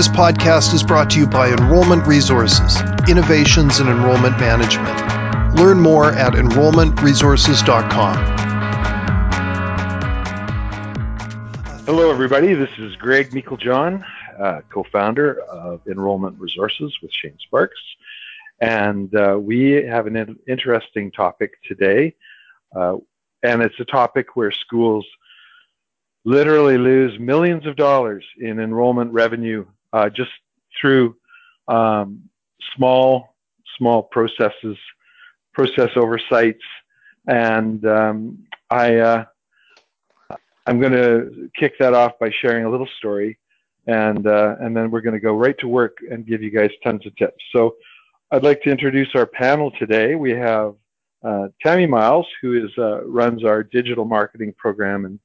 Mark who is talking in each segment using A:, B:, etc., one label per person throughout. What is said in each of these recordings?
A: This podcast is brought to you by Enrollment Resources, Innovations in Enrollment Management. Learn more at enrollmentresources.com.
B: Hello, everybody. This is Greg Meiklejohn, uh, co-founder of Enrollment Resources with Shane Sparks. And uh, we have an interesting topic today. Uh, and it's a topic where schools literally lose millions of dollars in enrollment revenue uh, just through um, small, small processes, process oversights. And um, I, uh, I'm going to kick that off by sharing a little story, and uh, and then we're going to go right to work and give you guys tons of tips. So, I'd like to introduce our panel today. We have uh, Tammy Miles, who is uh, runs our digital marketing program, and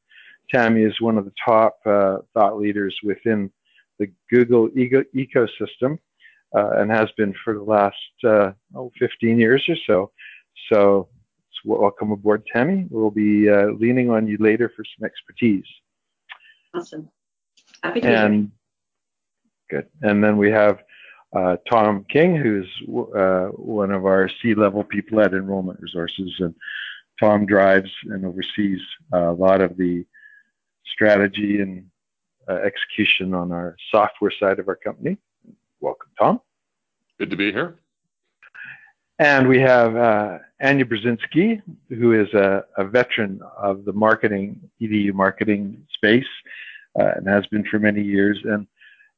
B: Tammy is one of the top uh, thought leaders within the Google ecosystem uh, and has been for the last uh, oh, 15 years or so. So welcome aboard, Tammy. We'll be uh, leaning on you later for some expertise.
C: Awesome. Happy to
B: and, Good. And then we have uh, Tom King, who's uh, one of our C-level people at Enrollment Resources. And Tom drives and oversees a lot of the strategy and execution on our software side of our company. Welcome, Tom.
D: Good to be here.
B: And we have uh, Anya Brzezinski, who is a, a, veteran of the marketing, EDU marketing space, uh, and has been for many years. And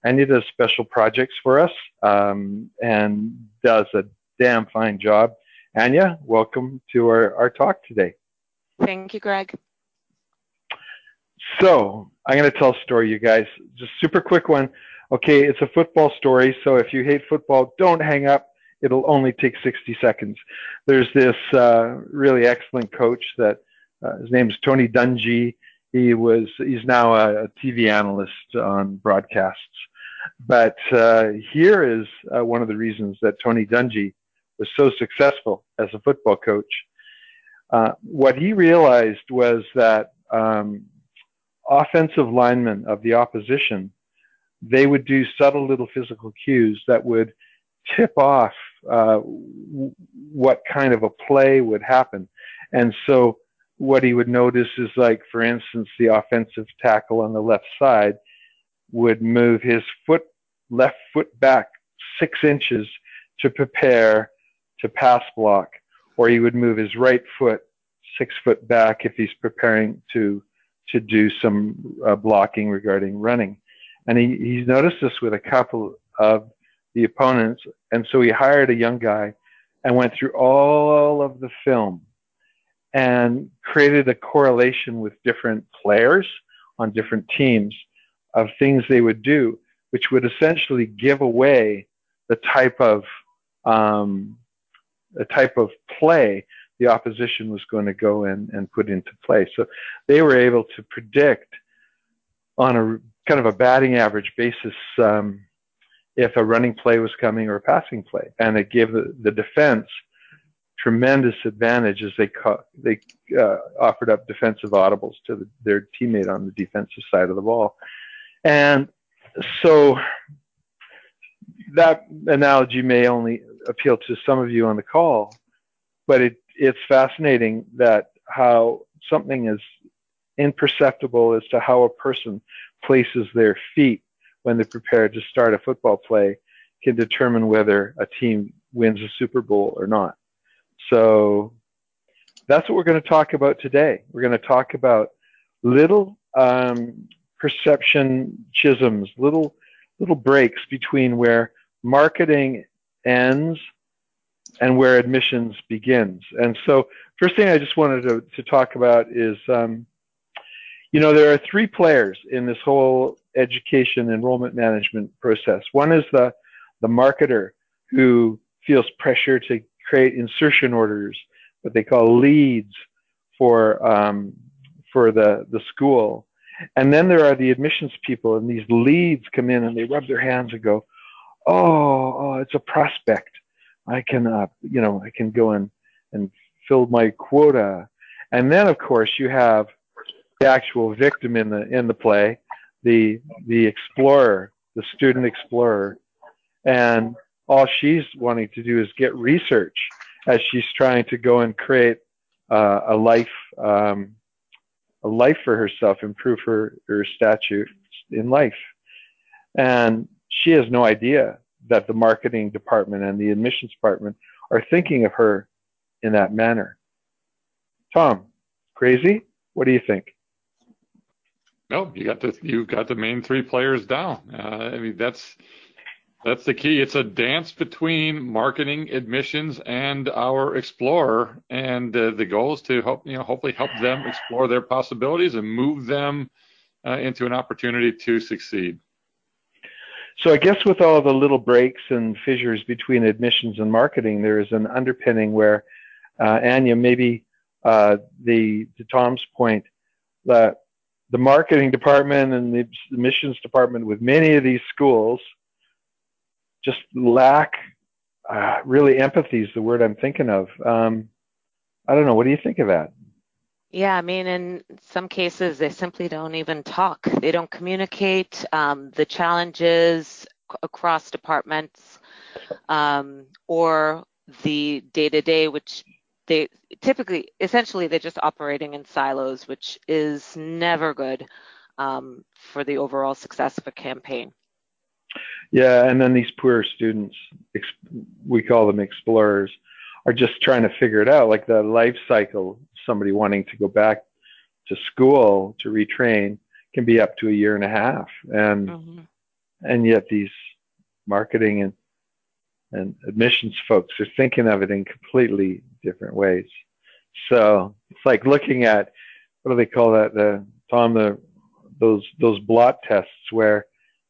B: Anya does special projects for us um, and does a damn fine job. Anya, welcome to our, our talk today.
E: Thank you, Greg.
B: So I'm going to tell a story, you guys. Just super quick one. Okay, it's a football story. So if you hate football, don't hang up. It'll only take 60 seconds. There's this uh, really excellent coach that uh, his name is Tony Dungy. He was he's now a, a TV analyst on broadcasts. But uh, here is uh, one of the reasons that Tony Dungy was so successful as a football coach. Uh, what he realized was that um, offensive linemen of the opposition, they would do subtle little physical cues that would tip off uh, what kind of a play would happen. And so what he would notice is like, for instance, the offensive tackle on the left side would move his foot, left foot back six inches to prepare to pass block, or he would move his right foot six foot back if he's preparing to to do some uh, blocking regarding running. And he, he's noticed this with a couple of the opponents. And so he hired a young guy and went through all of the film and created a correlation with different players on different teams of things they would do, which would essentially give away the type of um, a type of play the opposition was going to go in and put into play. So they were able to predict on a kind of a batting average basis um, if a running play was coming or a passing play, and it gave the, the defense tremendous advantage as they ca- they uh, offered up defensive audibles to the, their teammate on the defensive side of the ball, and so that analogy may only appeal to some of you on the call, but it it's fascinating that how something as imperceptible as to how a person places their feet when they're prepared to start a football play can determine whether a team wins a Super Bowl or not. So that's what we're going to talk about today. We're going to talk about little um, perception chisms, little little breaks between where marketing ends and where admissions begins. And so, first thing I just wanted to, to talk about is, um, you know, there are three players in this whole education enrollment management process. One is the the marketer who feels pressure to create insertion orders, what they call leads for um, for the the school. And then there are the admissions people, and these leads come in and they rub their hands and go, "Oh, oh it's a prospect." I can, uh, you know, I can go and and fill my quota. And then, of course, you have the actual victim in the in the play, the the explorer, the student explorer, and all she's wanting to do is get research as she's trying to go and create uh, a life um, a life for herself, improve her her statute in life, and she has no idea that the marketing department and the admissions department are thinking of her in that manner. Tom, crazy? What do you think?
D: No, you got the you got the main three players down. Uh, I mean that's that's the key. It's a dance between marketing, admissions, and our explorer, and uh, the goal is to help you know hopefully help them explore their possibilities and move them uh, into an opportunity to succeed.
B: So I guess with all the little breaks and fissures between admissions and marketing, there is an underpinning where uh, Anya, maybe uh, the to Tom's point, that the marketing department and the admissions department with many of these schools just lack uh, really empathy is the word I'm thinking of. Um, I don't know. What do you think of that?
E: Yeah, I mean, in some cases, they simply don't even talk. They don't communicate. Um, the challenges across departments um, or the day to day, which they typically, essentially, they're just operating in silos, which is never good um, for the overall success of a campaign.
B: Yeah, and then these poor students, we call them explorers, are just trying to figure it out. Like the life cycle, somebody wanting to go back to school to retrain can be up to a year and a half, and mm-hmm. and yet these marketing and and admissions folks are thinking of it in completely different ways. So it's like looking at what do they call that? The Tom the those those blot tests where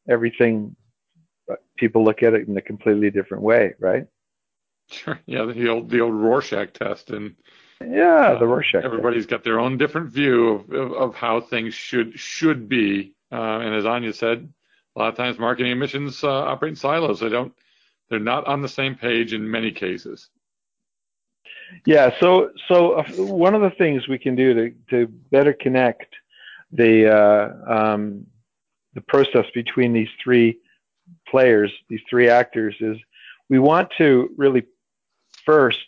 B: everything people look at it in a completely different way, right?
D: Sure. Yeah, the old the old Rorschach test, and
B: yeah, the Rorschach.
D: Everybody's got their own different view of, of, of how things should should be. Uh, and as Anya said, a lot of times marketing admissions uh, operate in silos. They don't. They're not on the same page in many cases.
B: Yeah. So so uh, one of the things we can do to to better connect the uh, um, the process between these three players, these three actors, is we want to really first,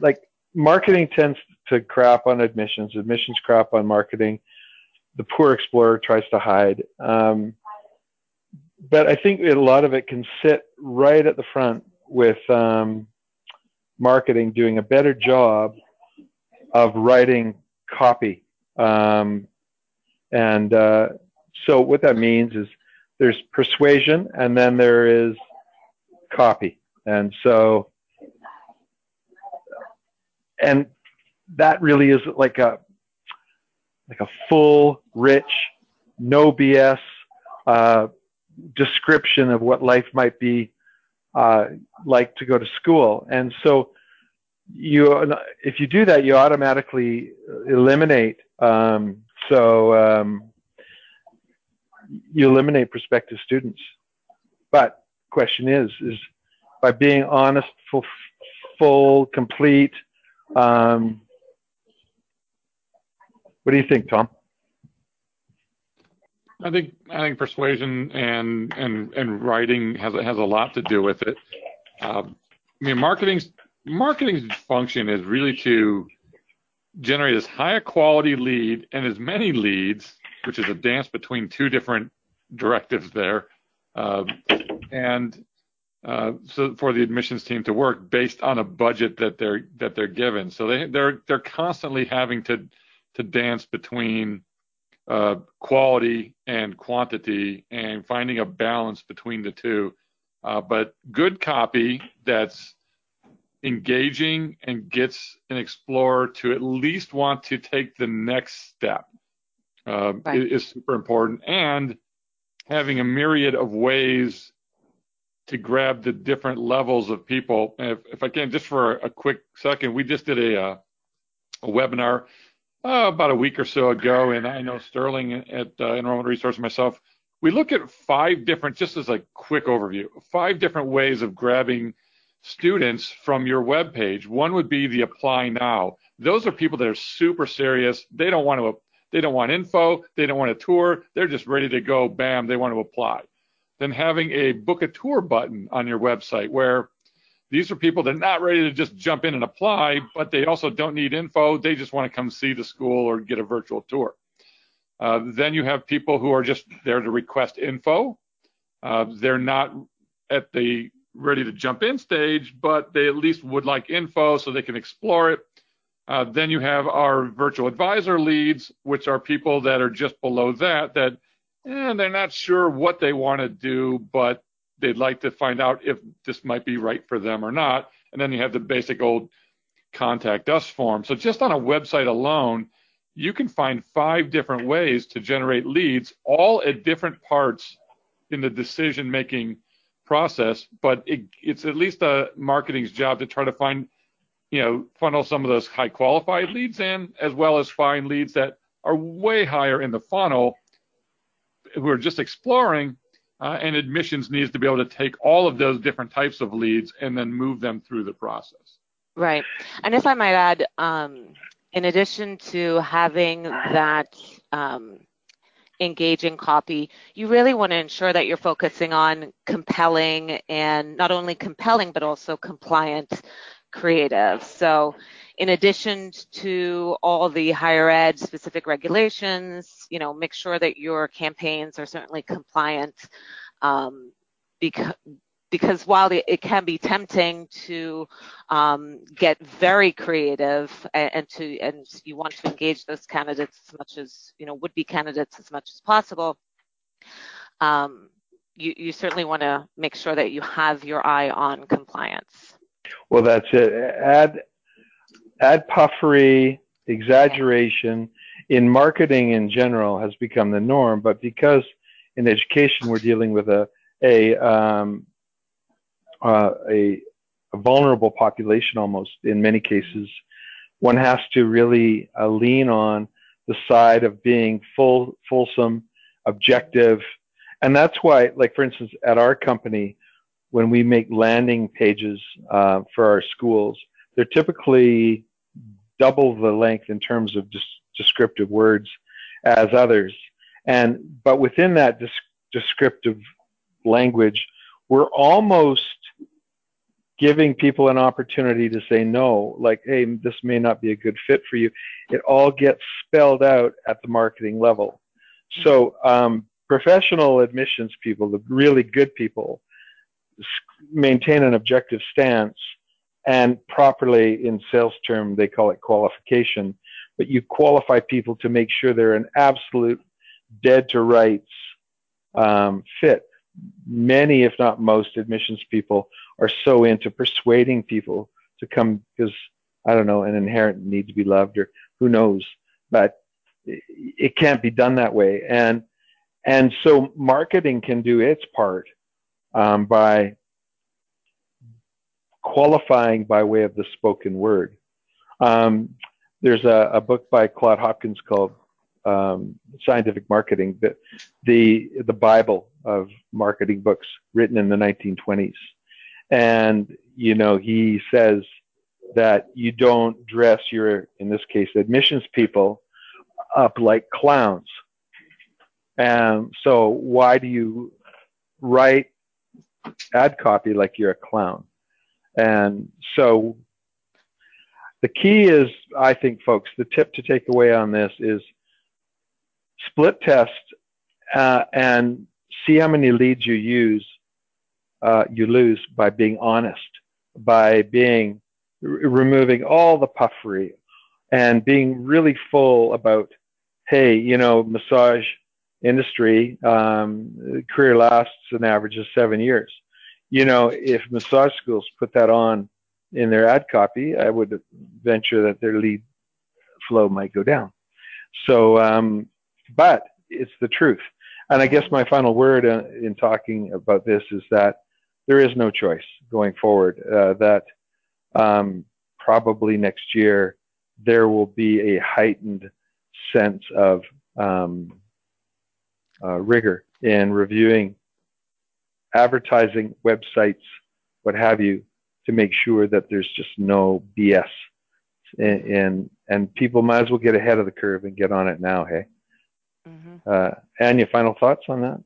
B: like marketing tends to crap on admissions, admissions crap on marketing. The poor explorer tries to hide. Um, but I think a lot of it can sit right at the front with um, marketing doing a better job of writing copy. Um, and uh, so what that means is there's persuasion and then there is copy. And so, and that really is like a, like a full, rich, no BS uh, description of what life might be uh, like to go to school. And so, you, if you do that, you automatically eliminate. Um, so um, you eliminate prospective students. But question is, is by being honest, full, full complete. Um, what do you think, Tom?
D: I think I think persuasion and and and writing has has a lot to do with it. Uh, I mean, marketing's marketing's function is really to generate as high a quality lead and as many leads, which is a dance between two different directives there, uh, and uh, so for the admissions team to work based on a budget that they're that they're given. So they they're they're constantly having to to dance between uh, quality and quantity and finding a balance between the two. Uh, but good copy that's engaging and gets an explorer to at least want to take the next step uh, right. is super important. And having a myriad of ways to grab the different levels of people. If, if I can, just for a, quick second, we just did a, uh, a webinar uh, about a week or so ago, and I know Sterling at uh, Enrollment Resource myself. We look at five different, just as a quick overview, five different ways of grabbing students from your web page. One would be the apply now. Those are people that are super serious. They don't want to they don't want info, they don't want a tour, they're just ready to go, bam, they want to apply. Than having a book a tour button on your website where these are people that are not ready to just jump in and apply, but they also don't need info. They just want to come see the school or get a virtual tour. Uh, then you have people who are just there to request info. Uh, they're not at the ready to jump in stage, but they at least would like info so they can explore it. Uh, then you have our virtual advisor leads, which are people that are just below that, that eh, they're not sure what they want to do, but they'd like to find out if this might be right for them or not. And then you have the basic old contact us form. So just on a website alone, you can find five different ways to generate leads, all at different parts in the decision making process. But it, it's at least a marketing's job to try to find, you know, funnel some of those high qualified leads in, as well as find leads that are way higher in the funnel who are just exploring. Uh, and admissions needs to be able to take all of those different types of leads and then move them through the process.
E: Right. And if I might add, um, in addition to having that um, engaging copy, you really want to ensure that you're focusing on compelling and not only compelling, but also compliant creative. So in addition to all the higher ed specific regulations, you know, make sure that your campaigns are certainly compliant um, because because while it can be tempting to um, get very creative and, and, to and you want to engage those candidates as much as you know would be candidates as much as possible um, you, you certainly want to make sure that you have your eye on compliance.
B: Well that's it. Add add puffery exaggeration in marketing in general has become the norm but because in education we're dealing with a a um, uh, a, a, vulnerable population almost in many cases, one has to really uh, lean on the side of being full, fulsome, objective. And that's why, like, for instance, at our company, when we make landing pages uh, for our schools, they're typically double the length in terms of descriptive words as others. And but within that descriptive language, we're almost giving people an opportunity to say no, like, hey, this may not be a good fit for you. It all gets spelled out at the marketing level. So, um, professional admissions people, the really good people, maintain an objective stance and properly in sales term they call it qualification. But you qualify people to make sure they're an absolute dead to rights um, fit. Many if not most admissions people are so into persuading people to come because I don't know an inherent need to be loved or who knows, but it can't be done that way. And and so marketing can do its part um, by qualifying by way of the spoken word. Um, there's a, a, book by Claude Hopkins called um, Scientific Marketing, the, the the Bible of marketing books written in the 1920s. And, you know, he says that you don't dress your, in this case, admissions people up like clowns. And so why do you write ad copy like you're a clown? And so the key is, I think, folks, the tip to take away on this is split test uh, and see how many leads you use uh, you lose by being honest, by being removing all the puffery and being really full about, hey, you know, massage industry um, career lasts an average of seven years. You know, if massage schools put that on in their ad copy, I would venture that their lead flow might go down. So, um, but it's the truth. And I guess my final word uh, in talking about this is that there is no choice going forward. Uh, that um, probably next year there will be a heightened sense of um, uh, rigor in reviewing advertising websites, what have you, to make sure that there's just no BS. And, and, and people might as well get ahead of the curve and get on it now. Hey, mm-hmm. uh, Anya, final thoughts on that?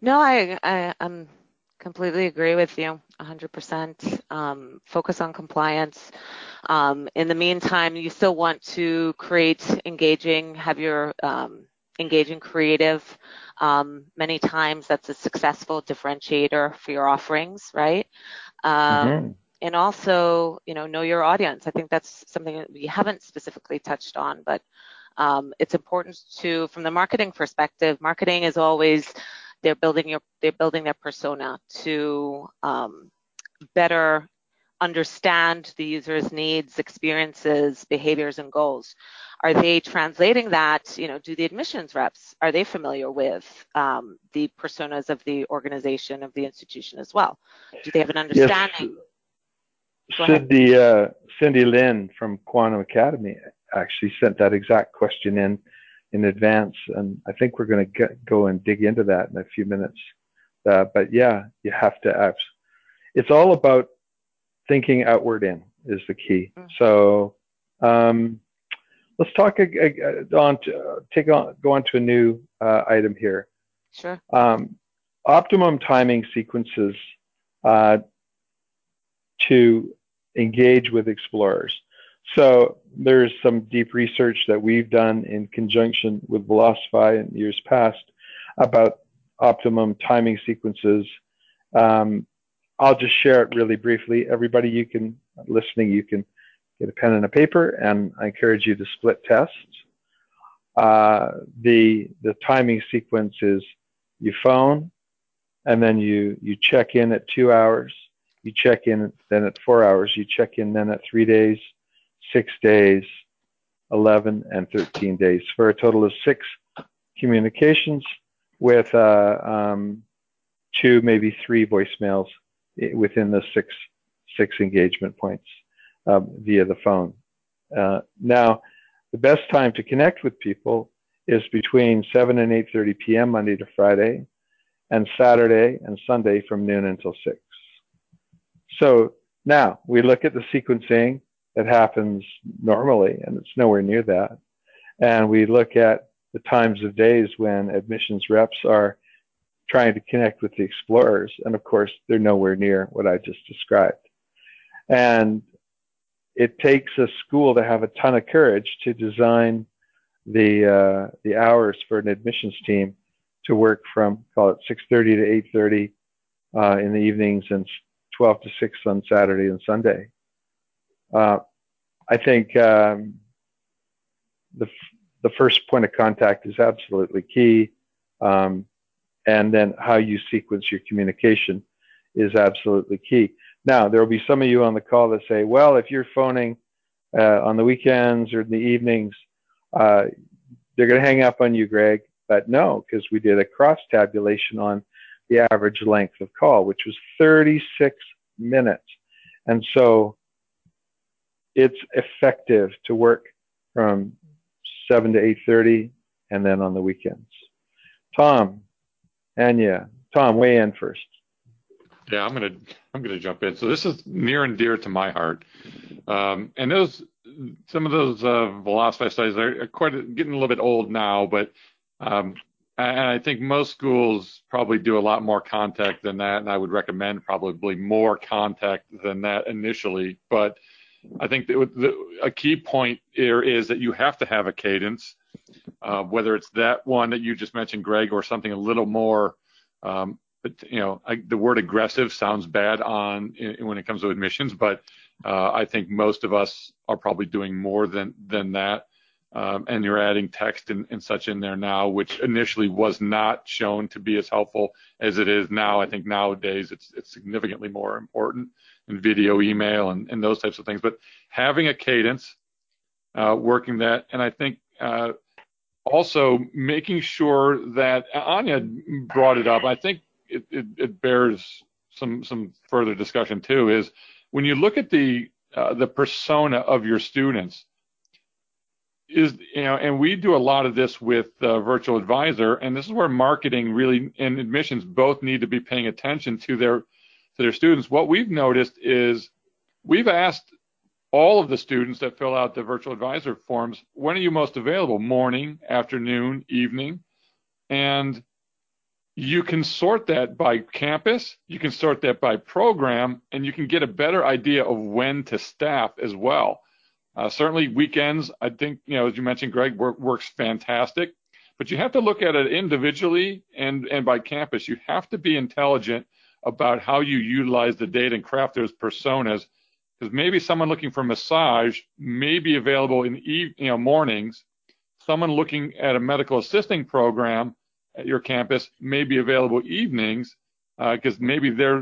E: No, I, I I'm completely agree with you 100% um, focus on compliance um, in the meantime you still want to create engaging have your um, engaging creative um, many times that's a successful differentiator for your offerings right um, mm-hmm. and also you know know your audience i think that's something that we haven't specifically touched on but um, it's important to from the marketing perspective marketing is always they're building your they're building their persona to um, better understand the user's needs, experiences, behaviors, and goals. Are they translating that? You know, do the admissions reps are they familiar with um, the personas of the organization of the institution as well? Do they have an understanding?
B: Yes. Cindy uh, Cindy Lin from Quantum Academy actually sent that exact question in in advance, and I think we're going to go and dig into that in a few minutes. Uh, but yeah, you have to. Act. It's all about thinking outward in is the key. Mm-hmm. So um, let's talk uh, on to, take on go on to a new uh, item here.
E: Sure.
B: Um, optimum timing sequences uh, to engage with explorers. So there's some deep research that we've done in conjunction with Velocify in years past about optimum timing sequences. Um, I'll just share it really briefly. Everybody, you can listening, you can get a pen and a paper, and I encourage you to split test. Uh, the the timing sequence is you phone, and then you you check in at two hours. You check in then at four hours. You check in then at three days six days, 11, and 13 days for a total of six communications with uh, um, two, maybe three voicemails within the six six engagement points um, via the phone. Uh, now, the best time to connect with people is between 7 and 8:30 p.m. Monday to Friday, and Saturday and Sunday from noon until 6. So now we look at the sequencing that happens normally, and it's nowhere near that. And we look at the times of days when admissions reps are trying to connect with the explorers, and of course, they're nowhere near what I just described. And it takes a school to have a ton of courage to design the uh, the hours for an admissions team to work from call it 6:30 to 8:30 uh, in the evenings and 12 to 6 on Saturday and Sunday. Uh, I think um, the the first point of contact is absolutely key, um, and then how you sequence your communication is absolutely key. Now there will be some of you on the call that say, "Well, if you're phoning uh, on the weekends or in the evenings, uh, they're going to hang up on you, Greg." But no, because we did a cross tabulation on the average length of call, which was 36 minutes, and so it's effective to work from 7 to 8.30 and then on the weekends. Tom, Anya, Tom, weigh in first.
D: Yeah, I'm gonna I'm gonna jump in. So this is near and dear to my heart, um, and those some of those uh, Velocify studies are quite getting a little bit old now, but um, and I think most schools probably do a lot more contact than that, and I would recommend probably more contact than that initially. But I think the, the, a key point here is that you have to have a cadence, uh, whether it's that one that you just mentioned, Greg, or something a little more. Um, but you know, I, the word aggressive sounds bad on in, when it comes to admissions, but uh, I think most of us are probably doing more than than that. Um, and you're adding text and, and, such in there now, which initially was not shown to be as helpful as it is now. I think nowadays it's it's significantly more important in video, email, and, and those types of things. But having a cadence, uh, working that, and I think uh, also making sure that Anya brought it up. I think it, it, it bears some some further discussion too. Is when you look at the uh, the persona of your students is you know and we do a lot of this with uh, virtual advisor and this is where marketing really and admissions both need to be paying attention to their to their students what we've noticed is we've asked all of the students that fill out the virtual advisor forms when are you most available morning afternoon evening and you can sort that by campus, you can sort that by program, and you can get a better idea of when to staff as well. Uh, certainly, weekends, I think, you know, as you mentioned, Greg, work, works fantastic, but you have to look at it individually and, and by campus. You have to be intelligent about how you utilize the data and craft those personas, because maybe someone looking for massage may be available in you know mornings. Someone looking at a medical assisting program at your campus may be available evenings because uh, maybe they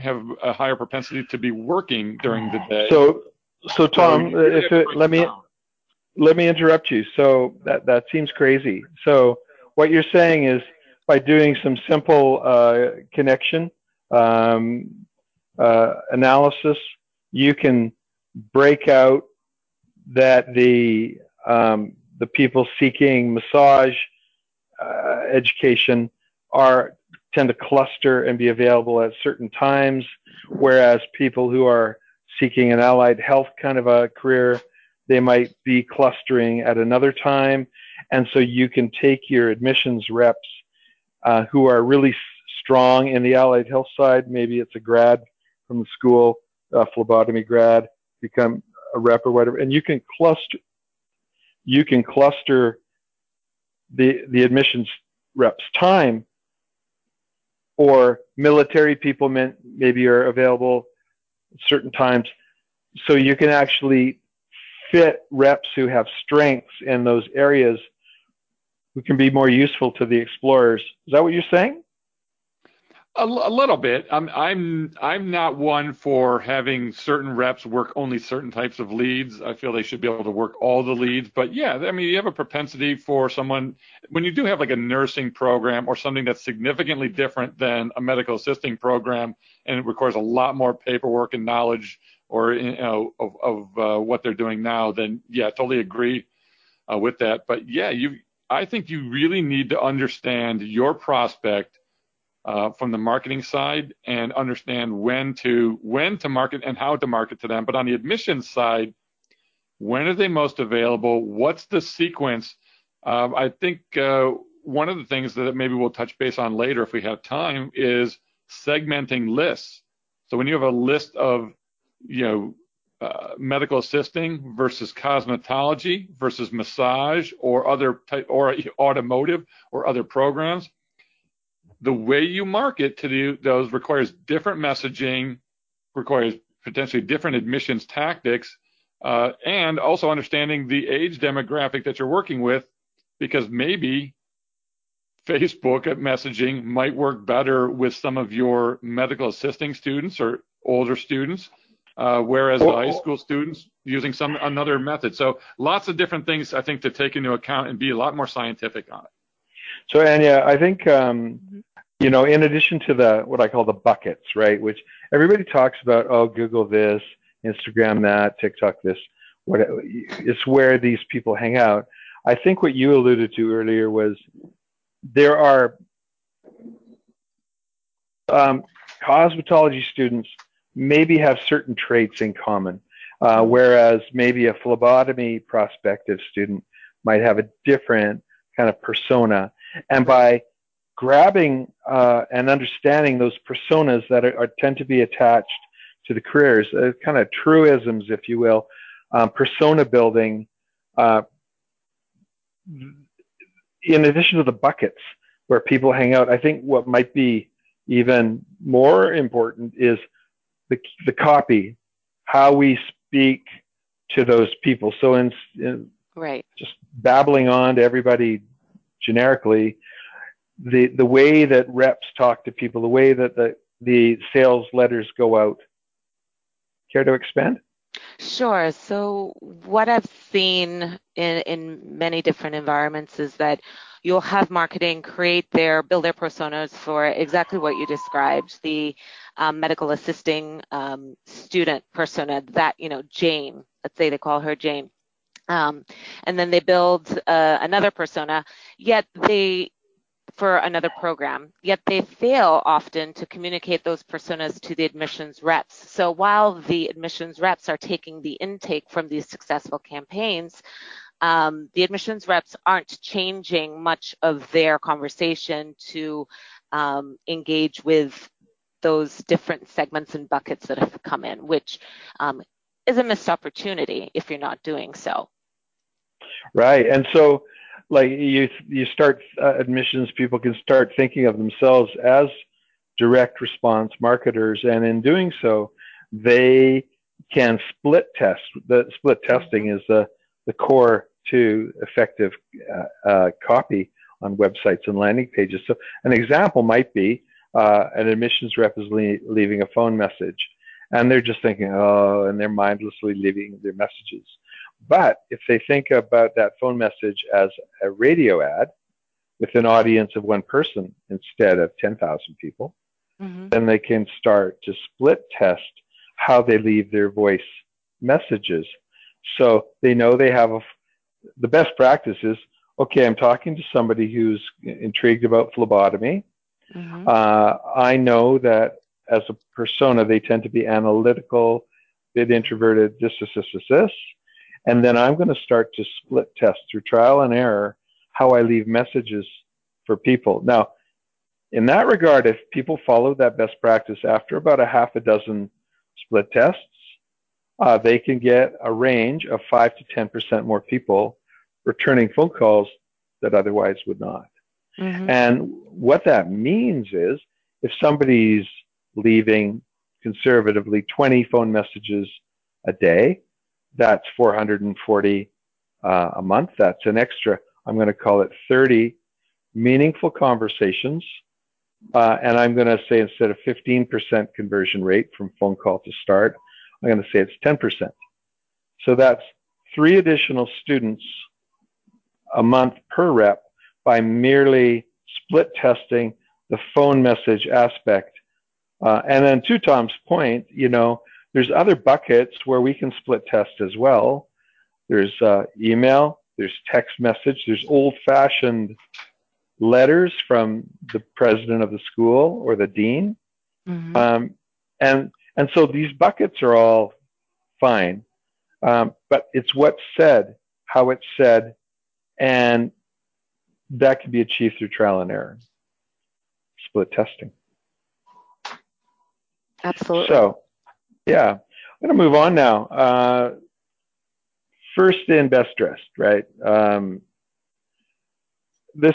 D: have a higher propensity to be working during the day.
B: So, so Tom, so if it, let me let me interrupt you. So that that seems crazy. So what you're saying is by doing some simple uh, connection um, uh, analysis, you can break out that the um, the people seeking massage uh, education are tend to cluster and be available at certain times, whereas people who are seeking an allied health kind of a career, they might be clustering at another time. And so you can take your admissions reps uh, who are really strong in the allied health side. Maybe it's a grad from the school, a phlebotomy grad, become a rep or whatever, and you can cluster. You can cluster the the admissions reps. Time or military people maybe are available certain times. So you can actually fit reps who have strengths in those areas who can be more useful to the explorers. Is that what you're saying
D: a, little bit. I'm I'm I'm not one for having certain reps work only certain types of leads. I feel they should be able to work all the leads. But yeah, I mean, you have a propensity for someone when you do have like a nursing program or something that's significantly different than a medical assisting program, and it requires a lot more paperwork and knowledge or you know of, of uh, what they're doing now. Then yeah, I totally agree uh, with that. But yeah, you I think you really need to understand your prospect uh, from the marketing side and understand when to when to market and how to market to them. But on the admissions side, when are they most available? What's the sequence? Uh, I think uh, one of the things that maybe we'll touch base on later if we have time is segmenting lists. So when you have a list of you know uh, medical assisting versus cosmetology versus massage or other type or automotive or other programs the way you market to the, those requires different messaging, requires potentially different admissions tactics, uh, and also understanding the age demographic that you're working with, because maybe Facebook messaging might work better with some of your medical assisting students or older students, uh, whereas the high school students using some another method. So lots of different things I think to take into account and be a lot more scientific on it.
B: So Anya, I think um, you know, in addition to the what I call the buckets, right, which everybody talks about, oh, Google this, Instagram that, TikTok this, what it's where these people hang out. I think what you alluded to earlier was there are um, cosmetology students maybe have certain traits in common, uh, whereas maybe a phlebotomy prospective student might have a different kind of persona. And by grabbing uh, and understanding those personas that are, are, tend to be attached to the careers, uh, kind of truisms, if you will, um, persona building. Uh, in addition to the buckets where people hang out, I think what might be even more important is the, the copy, how we speak to those people. So in, in
E: right.
B: just babbling on to everybody generically, the the way that reps talk to people, the way that the the sales letters go out. Care to expand?
E: Sure. So what I've seen in in many different environments is that you'll have marketing create their build their personas for exactly what you described the um, medical assisting um, student persona that you know jane let's say they call her jane um, and then they build uh, another persona yet they for another program, yet they fail often to communicate those personas to the admissions reps. So while the admissions reps are taking the intake from these successful campaigns, um, the admissions reps aren't changing much of their conversation to um, engage with those different segments and buckets that have come in, which um, is a missed opportunity if you're not doing so.
B: Right, and so like you you start uh, admissions, people can start thinking of themselves as direct response marketers, and in doing so, they can split test. The split testing is the the core to effective uh, uh, copy on websites and landing pages. So an example might be uh, an admissions rep is le- leaving a phone message, and they're just thinking, oh, and they're mindlessly leaving their messages. But if they think about that phone message as a radio ad with an audience of one person instead of 10,000 people, mm-hmm. then they can start to split test how they leave their voice messages. So they know they have a, the best practice is, okay, I'm talking to somebody who's intrigued about phlebotomy. Mm-hmm. Uh, I know that as a persona, they tend to be analytical, bit introverted, this, this, this, this, this. And then I'm going to start to split test through trial and error how I leave messages for people. Now, in that regard, if people follow that best practice after about a half a dozen split tests, uh, they can get a range of 5 to 10% more people returning phone calls that otherwise would not. Mm-hmm. And what that means is if somebody's leaving conservatively 20 phone messages a day, that's 440 uh, a month. That's an extra, I'm going to call it 30 meaningful conversations. Uh, and I'm going to say instead of 15% conversion rate from phone call to start, I'm going to say it's 10%. So that's three additional students a month per rep by merely split testing the phone message aspect. Uh, and then to Tom's point, you know, there's other buckets where we can split test as well. There's uh, email, there's text message, there's old fashioned letters from the president of the school or the dean. Mm-hmm. Um, and, and so these buckets are all fine. Um, but it's what's said, how it's said, and that can be achieved through trial and error, split testing.
E: Absolutely.
B: So, yeah, I'm going to move on now. Uh, first in, best dressed, right? Um, this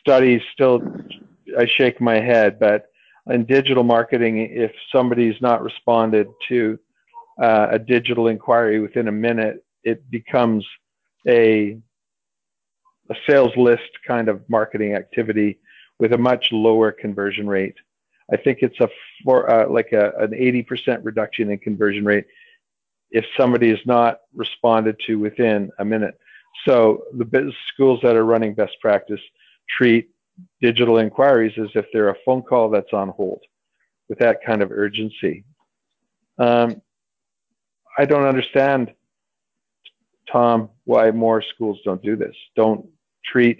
B: study still, I shake my head, but in digital marketing, if somebody's not responded to uh, a digital inquiry within a minute, it becomes a a sales list kind of marketing activity with a much lower conversion rate. I think it's a uh, like a, an 80% reduction in conversion rate if somebody is not responded to within a minute. So the schools that are running best practice treat digital inquiries as if they're a phone call that's on hold with that kind of urgency. Um, I don't understand, Tom, why more schools don't do this. Don't treat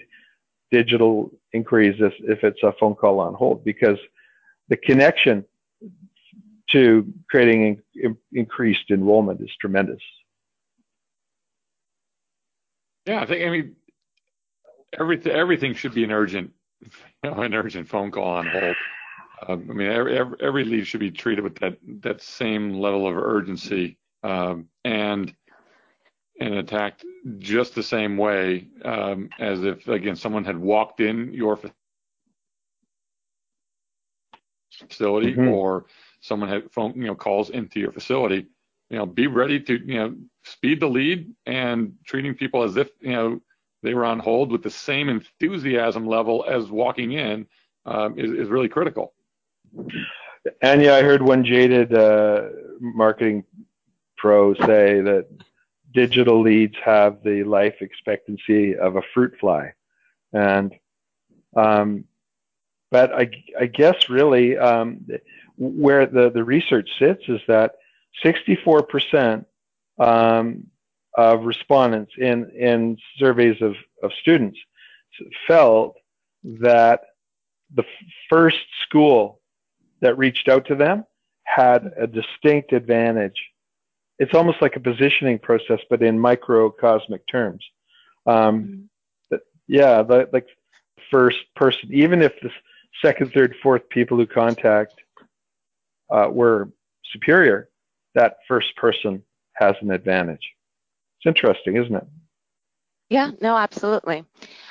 B: digital inquiries as if it's a phone call on hold because the connection to creating in, increased enrollment is tremendous.
D: Yeah, I think I mean everything everything should be an urgent you know, an urgent phone call on hold. Um, I mean, every, every, every lead should be treated with that that same level of urgency, um, and and attacked just the same way um, as if, again, someone had walked in your facility mm-hmm. or someone had phone, you know, calls into your facility. You know, be ready to, you know, speed the lead and treating people as if, you know, they were on hold with the same enthusiasm level as walking in um, is, is really critical.
B: And yeah, I heard one jaded uh, marketing pro say that digital leads have the life expectancy of a fruit fly. And, um, but I, I guess really um, where the, the research sits is that 64% um, of respondents in, in surveys of, of students felt that the first school that reached out to them had a distinct advantage it's almost like a positioning process, but in microcosmic terms. Um, mm-hmm. yeah, the, like first person, even if this, second, third, fourth people who contact uh, were superior, that first person has an advantage. It's interesting, isn't it?
E: Yeah, no, absolutely.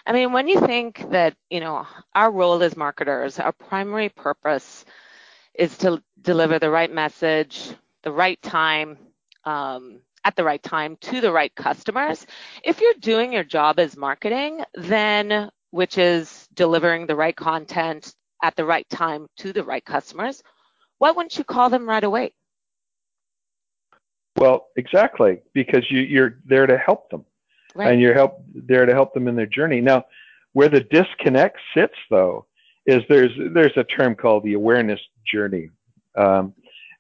E: I mean, when you think that, you know, our role as marketers, our primary purpose is to deliver the right message, the right time, um, at the right time to the right customers. If you're doing your job as marketing, then which is delivering the right content at the right time to the right customers, why wouldn't you call them right away?
B: Well, exactly, because you, you're there to help them, right. and you're help there to help them in their journey. Now, where the disconnect sits, though, is there's there's a term called the awareness journey, um,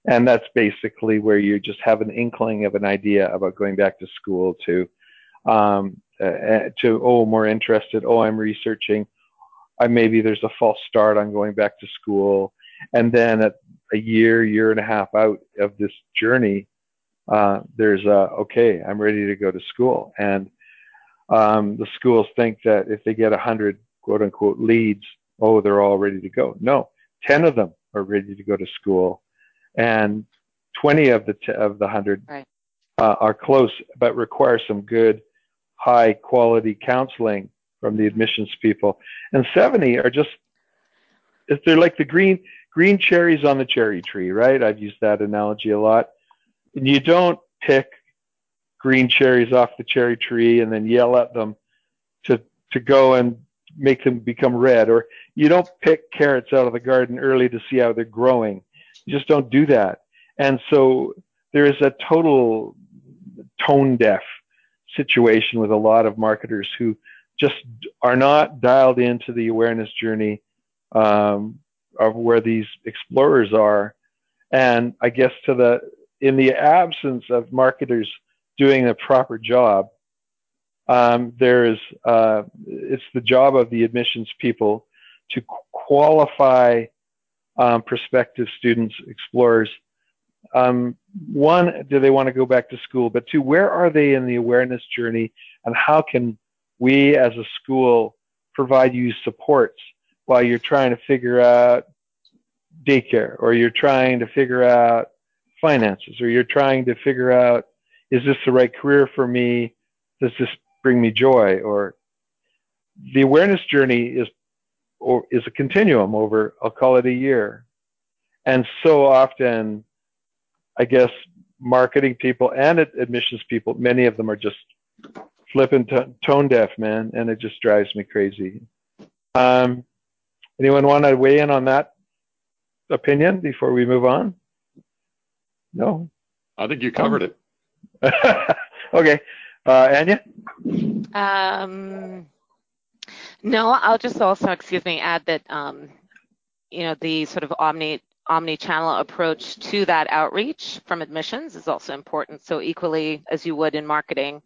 B: and that's basically where you just have an inkling of an idea about going back to school to um, uh, to oh more interested oh I'm researching I maybe there's a false start on going back to school. And then at a year year and a half out of this journey uh, there's a okay I'm ready to go to school. And um, the schools think that if they get a hundred quote unquote leads oh they're all ready to go. No 10 of them are ready to go to school. And 20 of the t- of the 100 right. uh, are close but require some good high quality counseling from the admissions people. And 70 are just they're like the green green cherries on the cherry tree right? I've used that analogy a lot. And you don't pick green cherries off the cherry tree and then yell at them to to go and make them become red. Or you don't pick carrots out of the garden early to see how they're growing. You just don't do that. And so there is a total tone deaf situation with a lot of marketers who just are not dialed into the awareness journey um, of where these explorers are. And I guess to the in the absence of marketers doing a proper job, um, there is uh, it's the job of the admissions people to qualify um, prospective students, explorers. Um, one, do they want to go back to school? But two, where are they in the awareness journey, and how can we as a school provide you supports while you're trying to figure out daycare, or you're trying to figure out finances, or you're trying to figure out is this the right career for me? Does this bring me joy? Or the awareness journey is or is a continuum over I'll call it a year. And so often, I guess marketing people and admissions people, many of them are just flipping t- tone deaf, man, and it just drives me crazy. Um, anyone want to weigh in on that opinion before we move on? No.
D: I think you covered it.
B: okay, uh, Anya.
E: Um, no, I'll just also, excuse me, add that um, you know the sort of omni omni-channel approach to that outreach from admissions is also important. So equally as you would in marketing, um,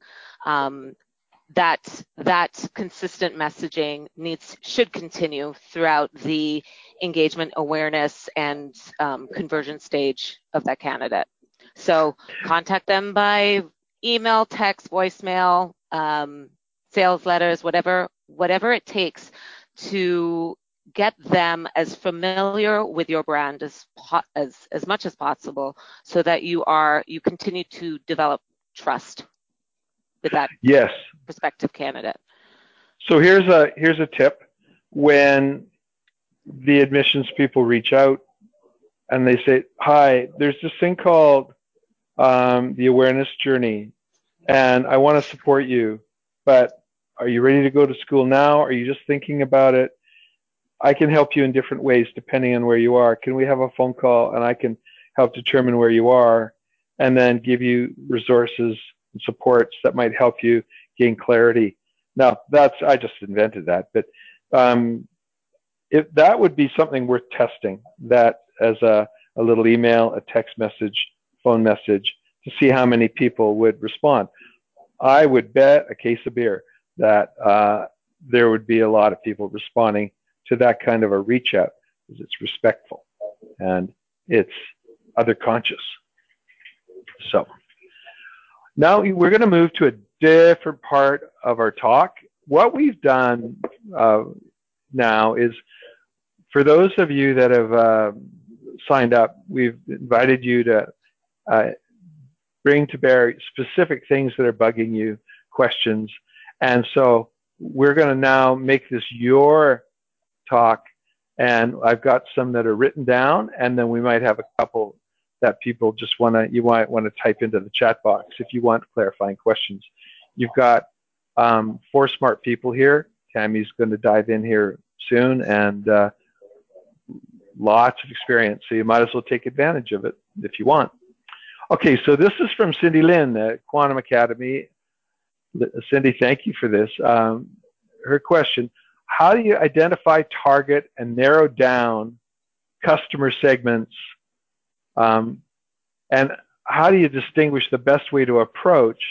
E: that that consistent messaging needs should continue throughout the engagement awareness and um, conversion stage of that candidate. So contact them by email, text, voicemail, um, sales letters, whatever whatever it takes to get them as familiar with your brand as as as much as possible so that you are you continue to develop trust with that
B: yes
E: prospective candidate
B: so here's a here's a tip when the admissions people reach out and they say hi there's this thing called um, the awareness journey and i want to support you but are you ready to go to school now? Are you just thinking about it? I can help you in different ways depending on where you are. Can we have a phone call and I can help determine where you are and then give you resources and supports that might help you gain clarity. Now, that's I just invented that, but um, if that would be something worth testing, that as a, a little email, a text message, phone message, to see how many people would respond. I would bet a case of beer that uh, there would be a lot of people responding to that kind of a reach out because it's respectful and it's other conscious. So now we're going to move to a different part of our talk. What we've done uh, now is for those of you that have uh, signed up, we've invited you to uh, bring to bear specific things that are bugging you, questions. And so we're going to now make this your talk. And I've got some that are written down, and then we might have a couple that people just want to you might want to type into the chat box if you want clarifying questions. You've got um, four smart people here. Tammy's going to dive in here soon, and uh, lots of experience. So you might as well take advantage of it if you want. Okay, so this is from Cindy Lynn at Quantum Academy. Cindy, thank you for this. Um, her question, how do you identify, target, and narrow down customer segments? Um, and how do you distinguish the best way to approach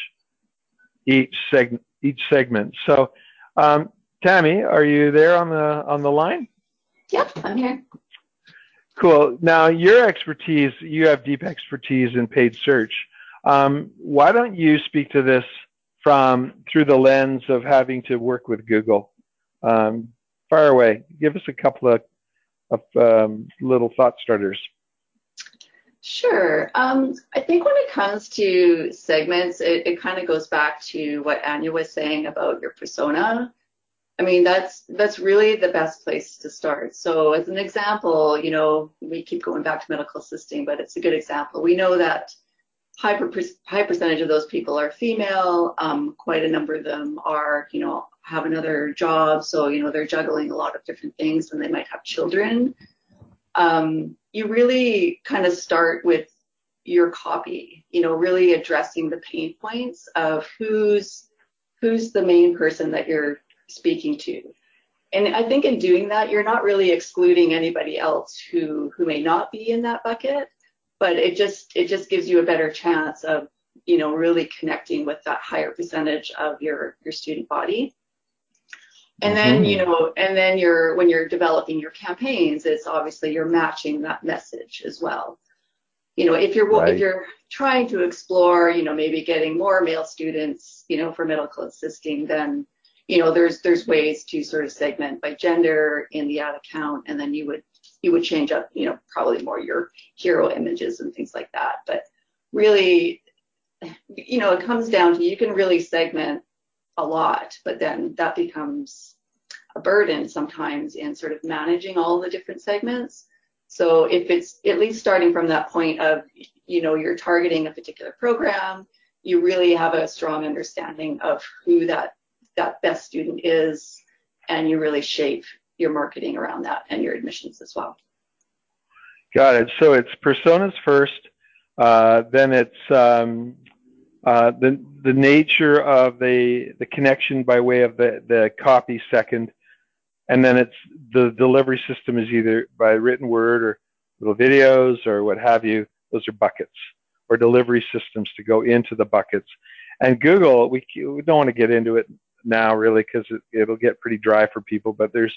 B: each, seg each segment? So, um, Tammy, are you there on the on the line?
C: Yep, I'm here.
B: Cool. Now, your expertise, you have deep expertise in paid search. Um, why don't you speak to this from through the lens of having to work with Google? Um, fire away. Give us a couple of, of um, little thought starters.
C: Sure. Um, I think when it comes to segments, it, it kind of goes back to what Anya was saying about your persona. I mean, that's that's really the best place to start. So as an example, you know, we keep going back to medical assisting, but it's a good example. We know that high, per, high percentage of those people are female. Um, quite a number of them are, you know, have another job. So, you know, they're juggling a lot of different things and they might have children. Um, you really kind of start with your copy, you know, really addressing the pain points of who's who's the main person that you're speaking to. And I think in doing that, you're not really excluding anybody else who who may not be in that bucket, but it just it just gives you a better chance of you know really connecting with that higher percentage of your your student body. And then mm-hmm. you know, and then you're when you're developing your campaigns, it's obviously you're matching that message as well. You know, if you're right. if you're trying to explore, you know, maybe getting more male students, you know, for medical assisting, then you know, there's there's ways to sort of segment by gender in the ad account, and then you would you would change up, you know, probably more your hero images and things like that. But really, you know, it comes down to you can really segment a lot, but then that becomes a burden sometimes in sort of managing all the different segments. So if it's at least starting from that point of, you know, you're targeting a particular program, you really have a strong understanding of who that that best student is, and you really shape your marketing around that and your admissions as well.
B: Got it. So it's personas first, uh, then it's um, uh, the the nature of the the connection by way of the the copy second, and then it's the delivery system is either by written word or little videos or what have you. Those are buckets or delivery systems to go into the buckets. And Google, we, we don't want to get into it now really because it, it'll get pretty dry for people but there's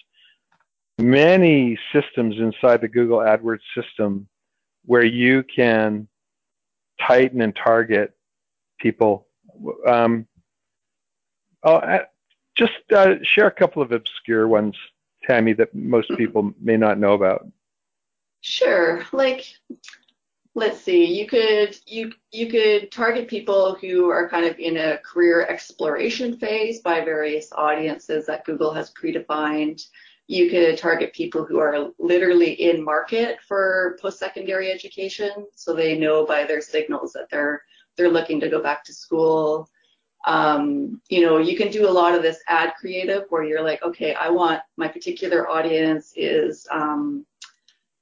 B: many systems inside the google adwords system where you can tighten and target people. Um, uh, just uh, share a couple of obscure ones tammy that most people may not know about.
C: Sure. Like let's see. You could you you could target people who are kind of in a career exploration phase by various audiences that google has predefined. You could target people who are literally in market for post-secondary education so they know by their signals that they're they're looking to go back to school. Um, you know you can do a lot of this ad creative where you're like okay i want my particular audience is um,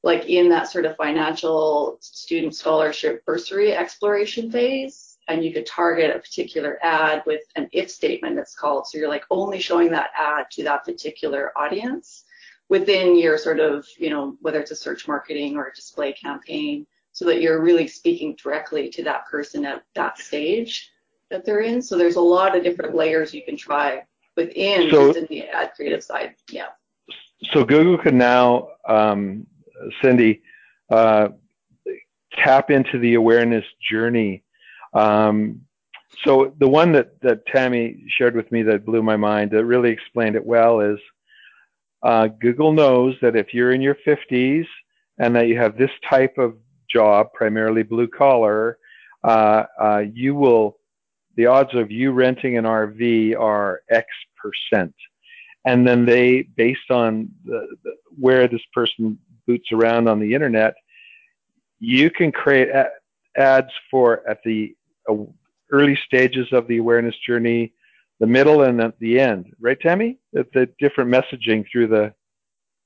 C: like in that sort of financial student scholarship bursary exploration phase. And you could target a particular ad with an if statement it's called. So you're like only showing that ad to that particular audience within your sort of you know whether it's a search marketing or a display campaign so that you're really speaking directly to that person at that stage that they're in. So there's a lot of different layers you can try within so, just in the ad creative side. Yeah.
B: So google can now um, Cindy, uh, tap into the awareness journey. Um, so the one that, that Tammy shared with me that blew my mind, that really explained it well, is uh, Google knows that if you're in your 50s and that you have this type of job, primarily blue collar, uh, uh, you will, the odds of you renting an RV are X percent. And then they, based on the, the, where this person boots around on the internet, you can create ads for at the uh, early stages of the awareness journey, the middle, and at the end. Right, Tammy? The, the different messaging through the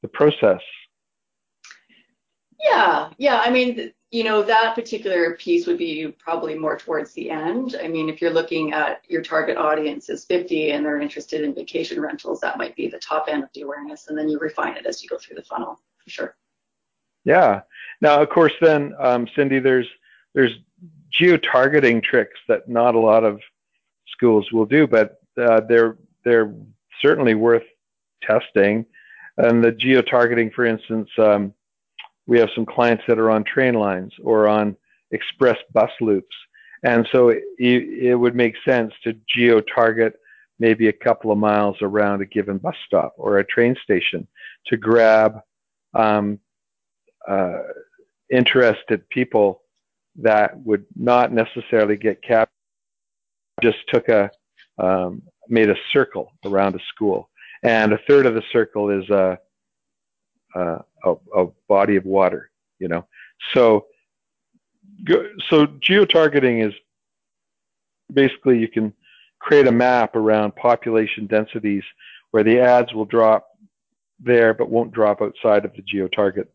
B: the process.
C: Yeah, yeah. I mean, you know, that particular piece would be probably more towards the end. I mean, if you're looking at your target audience is 50 and they're interested in vacation rentals, that might be the top end of the awareness, and then you refine it as you go through the funnel, for sure.
B: Yeah. Now, of course, then um, Cindy, there's there's geo-targeting tricks that not a lot of schools will do, but uh, they're they're certainly worth testing. And the geo-targeting, for instance, um, we have some clients that are on train lines or on express bus loops. And so it, it would make sense to geo target maybe a couple of miles around a given bus stop or a train station to grab um, uh, interested people that would not necessarily get captured. Just took a um, made a circle around a school, and a third of the circle is a uh, a, a, body of water, you know. So, so geo-targeting is basically you can create a map around population densities where the ads will drop there but won't drop outside of the geo-target.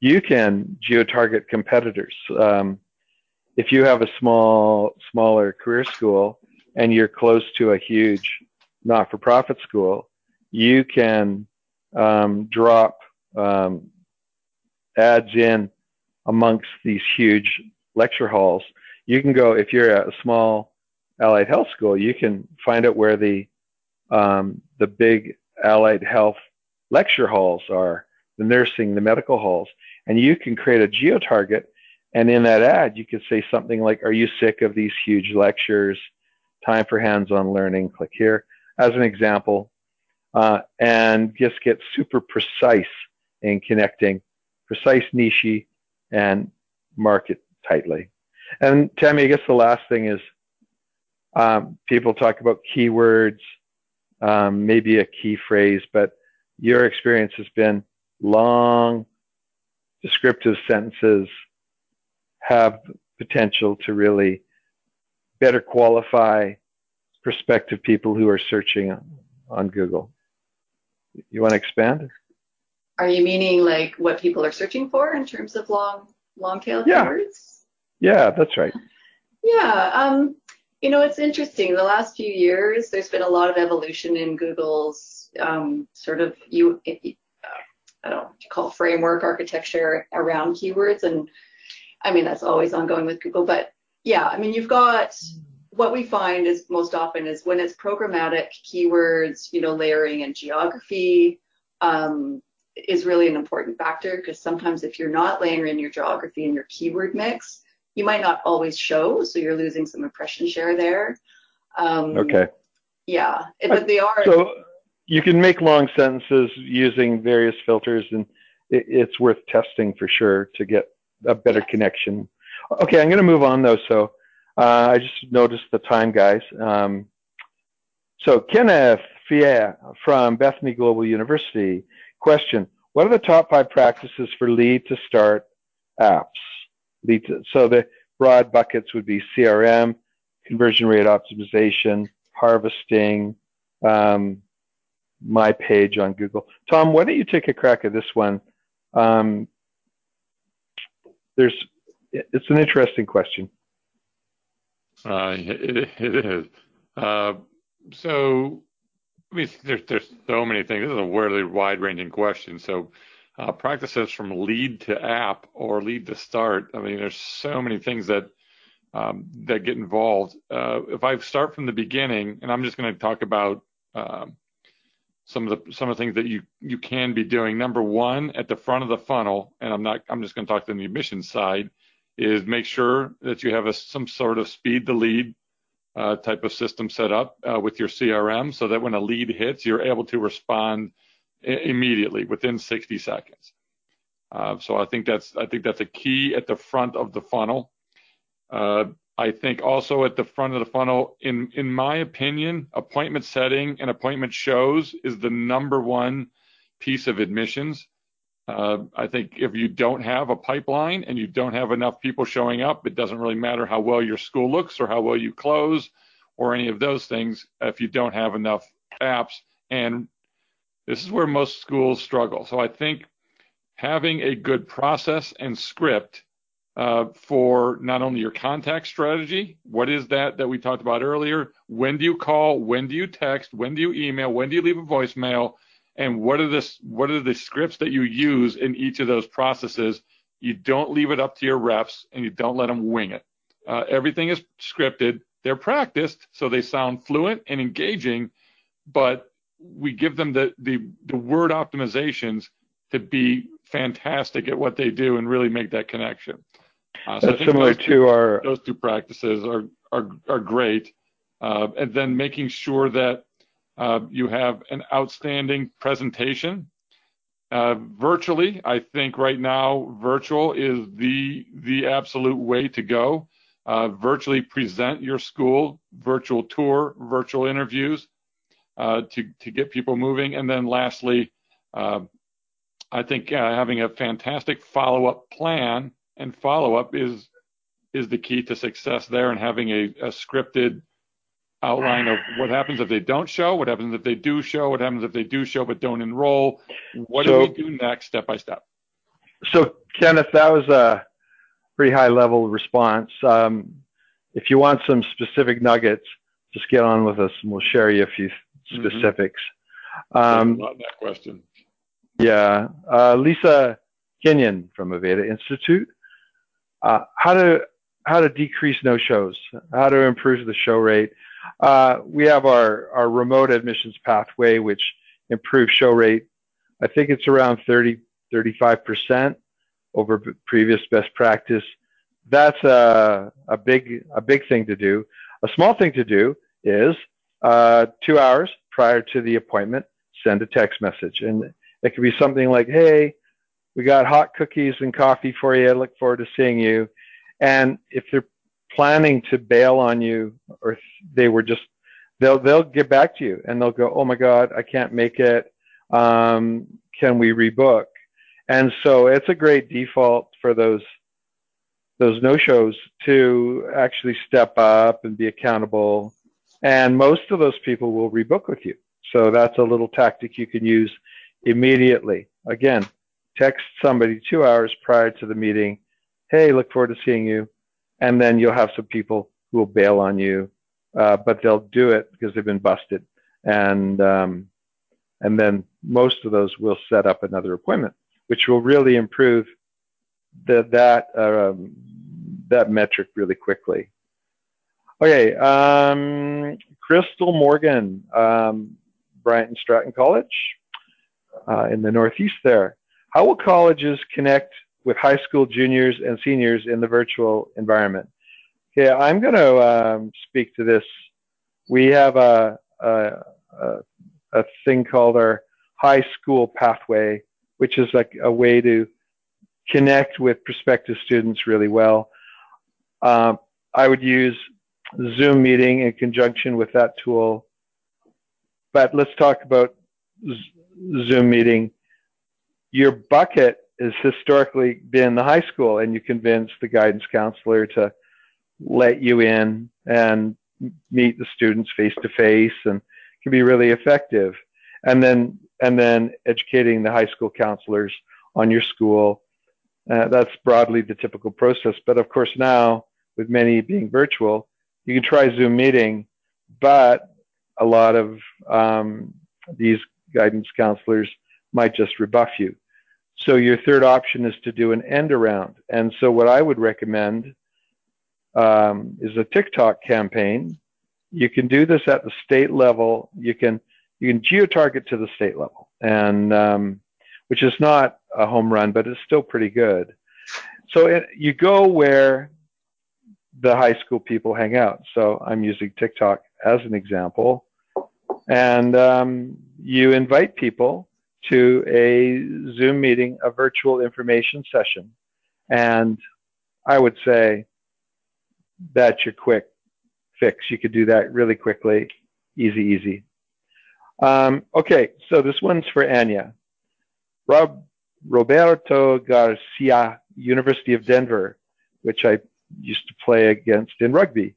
B: You can geo-target competitors. Um, if you have a small, smaller career school and you're close to a huge not-for-profit school, you can um, drop um, ads in amongst these huge lecture halls. You can go if you're at a small allied health school, you can find out where the um, the big allied health lecture halls are, the nursing, the medical halls, and you can create a geo target. And in that ad, you could say something like, "Are you sick of these huge lectures? Time for hands-on learning. Click here." As an example, uh, and just get super precise in connecting precise niche and market tightly. And Tammy, I guess the last thing is um, people talk about keywords, um, maybe a key phrase, but your experience has been long, descriptive sentences have potential to really better qualify prospective people who are searching on Google. You want to expand?
C: Are you meaning like what people are searching for in terms of long long tail
B: yeah.
C: keywords?
B: Yeah, that's right.
C: Yeah, um, you know, it's interesting. The last few years, there's been a lot of evolution in Google's um, sort of you, uh, I don't know, what you call framework architecture around keywords, and I mean that's always ongoing with Google. But yeah, I mean you've got what we find is most often is when it's programmatic keywords, you know, layering and geography. Um, is really an important factor because sometimes if you're not layering in your geography and your keyword mix, you might not always show, so you're losing some impression share there. Um,
B: okay.
C: Yeah, but they are.
B: So you can make long sentences using various filters, and it, it's worth testing for sure to get a better connection. Okay, I'm going to move on though. So uh, I just noticed the time, guys. Um, so Kenneth Fier from Bethany Global University Question, what are the top five practices for lead to start apps? Lead to, so the broad buckets would be CRM, conversion rate optimization, harvesting, um, my page on Google. Tom, why don't you take a crack at this one? Um, there's, it's an interesting question.
D: Uh, it, it is. Uh, so I mean, there's there's so many things. This is a really wide ranging question. So, uh, practices from lead to app or lead to start. I mean, there's so many things that um, that get involved. Uh, if I start from the beginning, and I'm just going to talk about um, some of the some of the things that you you can be doing. Number one, at the front of the funnel, and I'm not. I'm just going to talk to the admission side. Is make sure that you have a, some sort of speed the lead uh, type of system set up uh, with your CRM so that when a lead hits, you're able to respond immediately within 60 seconds. Uh, so I think that's I think that's a key at the front of the funnel. Uh, I think also at the front of the funnel, in in my opinion, appointment setting and appointment shows is the number one piece of admissions. Uh, I think if you don't have a pipeline and you don't have enough people showing up, it doesn't really matter how well your school looks or how well you close or any of those things if you don't have enough apps. And this is where most schools struggle. So I think having a good process and script uh, for not only your contact strategy, what is that that we talked about earlier? When do you call? When do you text? When do you email? When do you leave a voicemail? And what are the what are the scripts that you use in each of those processes? You don't leave it up to your reps, and you don't let them wing it. Uh, everything is scripted. They're practiced, so they sound fluent and engaging, but we give them the the, the word optimizations to be fantastic at what they do and really make that connection.
B: Uh, so That's similar to two, our
D: those two practices are are are great, uh, and then making sure that you have an outstanding presentation. Uh, virtually, I think right now virtual is the the absolute way to go. Uh, virtually present your school, virtual tour, virtual interviews uh, to get people moving, and then lastly I think uh, having a fantastic follow-up plan and follow-up is is the key to success there, and having a scripted outline of what happens if they don't show, what happens if they do show, what happens if they do show but don't enroll, what do we do next, step by step.
B: So, Kenneth, that was a pretty high-level response. Um, if you want some specific nuggets, just get on with us, and we'll share you a few mm-hmm. specifics.
D: Mm-hmm. Um, that question.
B: Yeah, uh, Lisa Kenyon from Aveda Institute. Uh, how to how to decrease no shows, how to improve the show rate. Uh, we have our our remote admissions pathway, which improves show rate. I think it's around 30 35 percent over previous best practice. That's a a big a big thing to do. A small thing to do is uh, two hours prior to the appointment, send a text message and it could be something like, hey, we got hot cookies and coffee for you. I look forward to seeing you. And if they're planning to bail on you or they were just, they'll, they'll get back to you and they'll go, oh my God, I can't make it. Um, can we rebook? And so it's a great default for those those no-shows to actually step up and be accountable. And most of those people will rebook with you. So that's a little tactic you can use immediately. Again, text somebody two hours prior to the meeting, hey, look forward to seeing you. And then you'll have some people who will bail on you, uh, but they'll do it because they've been busted. And, um, and then most of those will set up another appointment, which will really improve the, that, um, that metric really quickly. Okay, um, Crystal Morgan, um, Bryant and Stratton College uh, in the Northeast there. How will colleges connect with high school juniors and seniors in the virtual environment? Okay, I'm going to um, speak to this. We have a, a, a, thing called our high school pathway, which is like a way to connect with prospective students really well. Um, I would use Zoom meeting in conjunction with that tool. But let's talk about Zoom meeting, your bucket has historically been the high school, and you convince the guidance counselor to let you in and meet the students face to face, and can be really effective. And then and then educating the high school counselors on your school. Uh, that's broadly the typical process. But of course, now with many being virtual, you can try Zoom meeting, but a lot of um, these guidance counselors might just rebuff you. So your third option is to do an end around. And so what I would recommend um, is a TikTok campaign. You can do this at the state level. You can you can geo-target to the state level, and um, which is not a home run, but it's still pretty good. So it, you go where the high school people hang out. So I'm using TikTok as an example. And um, you invite people to a Zoom meeting, a virtual information session. And I would say that's your quick fix. You could do that really quickly, easy, easy. Um, okay, so this one's for Anya. Rob, Roberto Garcia, University of Denver, which I used to play against in rugby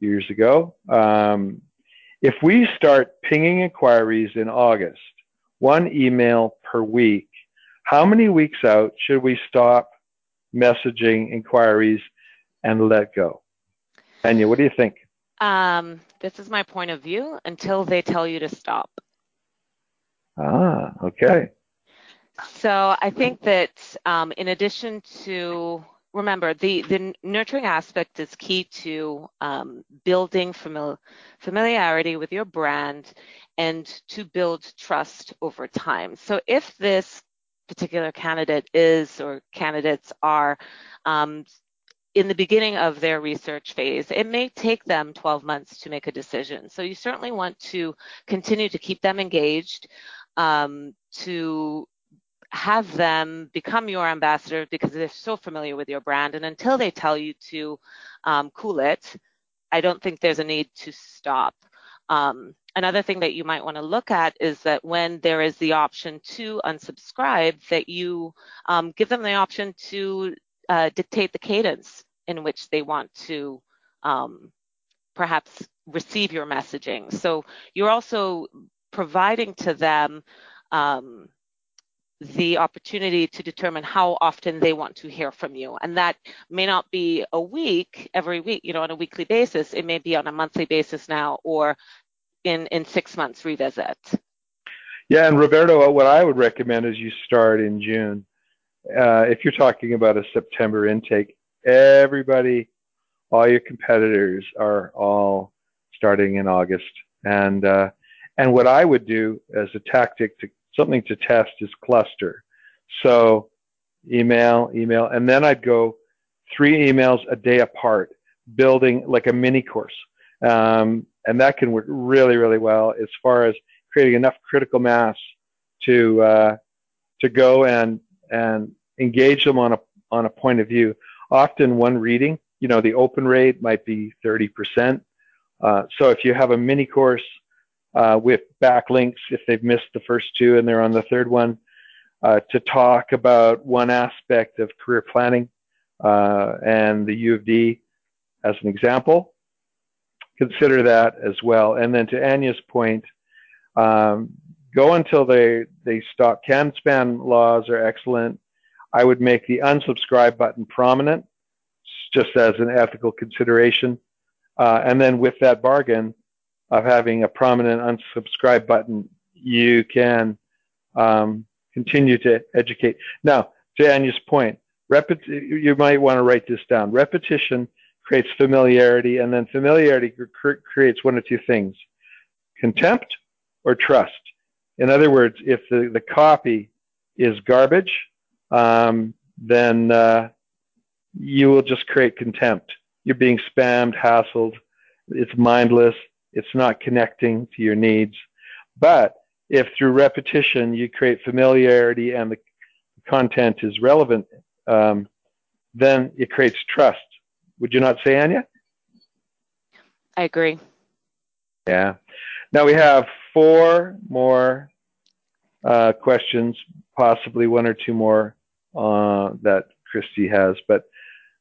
B: years ago. Um, if we start pinging inquiries in August, one email per week, how many weeks out should we stop messaging inquiries and let go? Anya, what do you think?
E: Um, this is my point of view until they tell you to stop.
B: Ah, okay.
E: So I think that um, in addition to remember the the nurturing aspect is key to um, building famili- familiarity with your brand and to build trust over time. So if this particular candidate is or candidates are um, in the beginning of their research phase, it may take them 12 months to make a decision. So you certainly want to continue to keep them engaged, um, to have them become your ambassador because they're so familiar with your brand. And until they tell you to um, cool it, I don't think there's a need to stop. Um, another thing that you might want to look at is that when there is the option to unsubscribe, that you um, give them the option to uh, dictate the cadence in which they want to um, perhaps receive your messaging. So you're also providing to them um, the opportunity to determine how often they want to hear from you. And that may not be a week, every week, you know, on a weekly basis. It may be on a monthly basis now or in, in six months revisit.
B: Yeah, and Roberto, what I would recommend is you start in June. Uh, if you're talking about a September intake, everybody, all your competitors are all starting in August. And uh, and what I would do as a tactic to something to test is cluster. So email, email, and then I'd go three emails a day apart, building like a mini course. Um, and that can work really, really well as far as creating enough critical mass to uh, to go and and engage them on a on a point of view. Often one reading, you know, the open rate might be 30%. Uh, so if you have a mini course uh, with backlinks if they've missed the first two and they're on the third one, uh, to talk about one aspect of career planning uh, and the U of D as an example. Consider that as well. And then to Anya's point, um, go until they, they stop. CAN-SPAM laws are excellent. I would make the unsubscribe button prominent just as an ethical consideration. Uh, and then with that bargain, of having a prominent unsubscribe button, you can um, continue to educate. Now, to Anya's point, repet- you might want to write this down. Repetition creates familiarity, and then familiarity cr- creates one of two things contempt or trust. In other words, if the, the copy is garbage, um, then uh, you will just create contempt. You're being spammed, hassled, it's mindless, it's not connecting to your needs. But if through repetition you create familiarity and the content is relevant, um, then it creates trust. Would you not say, Anya?
E: I agree.
B: Yeah. Now we have four more uh, questions, possibly one or two more uh, that Christy has. But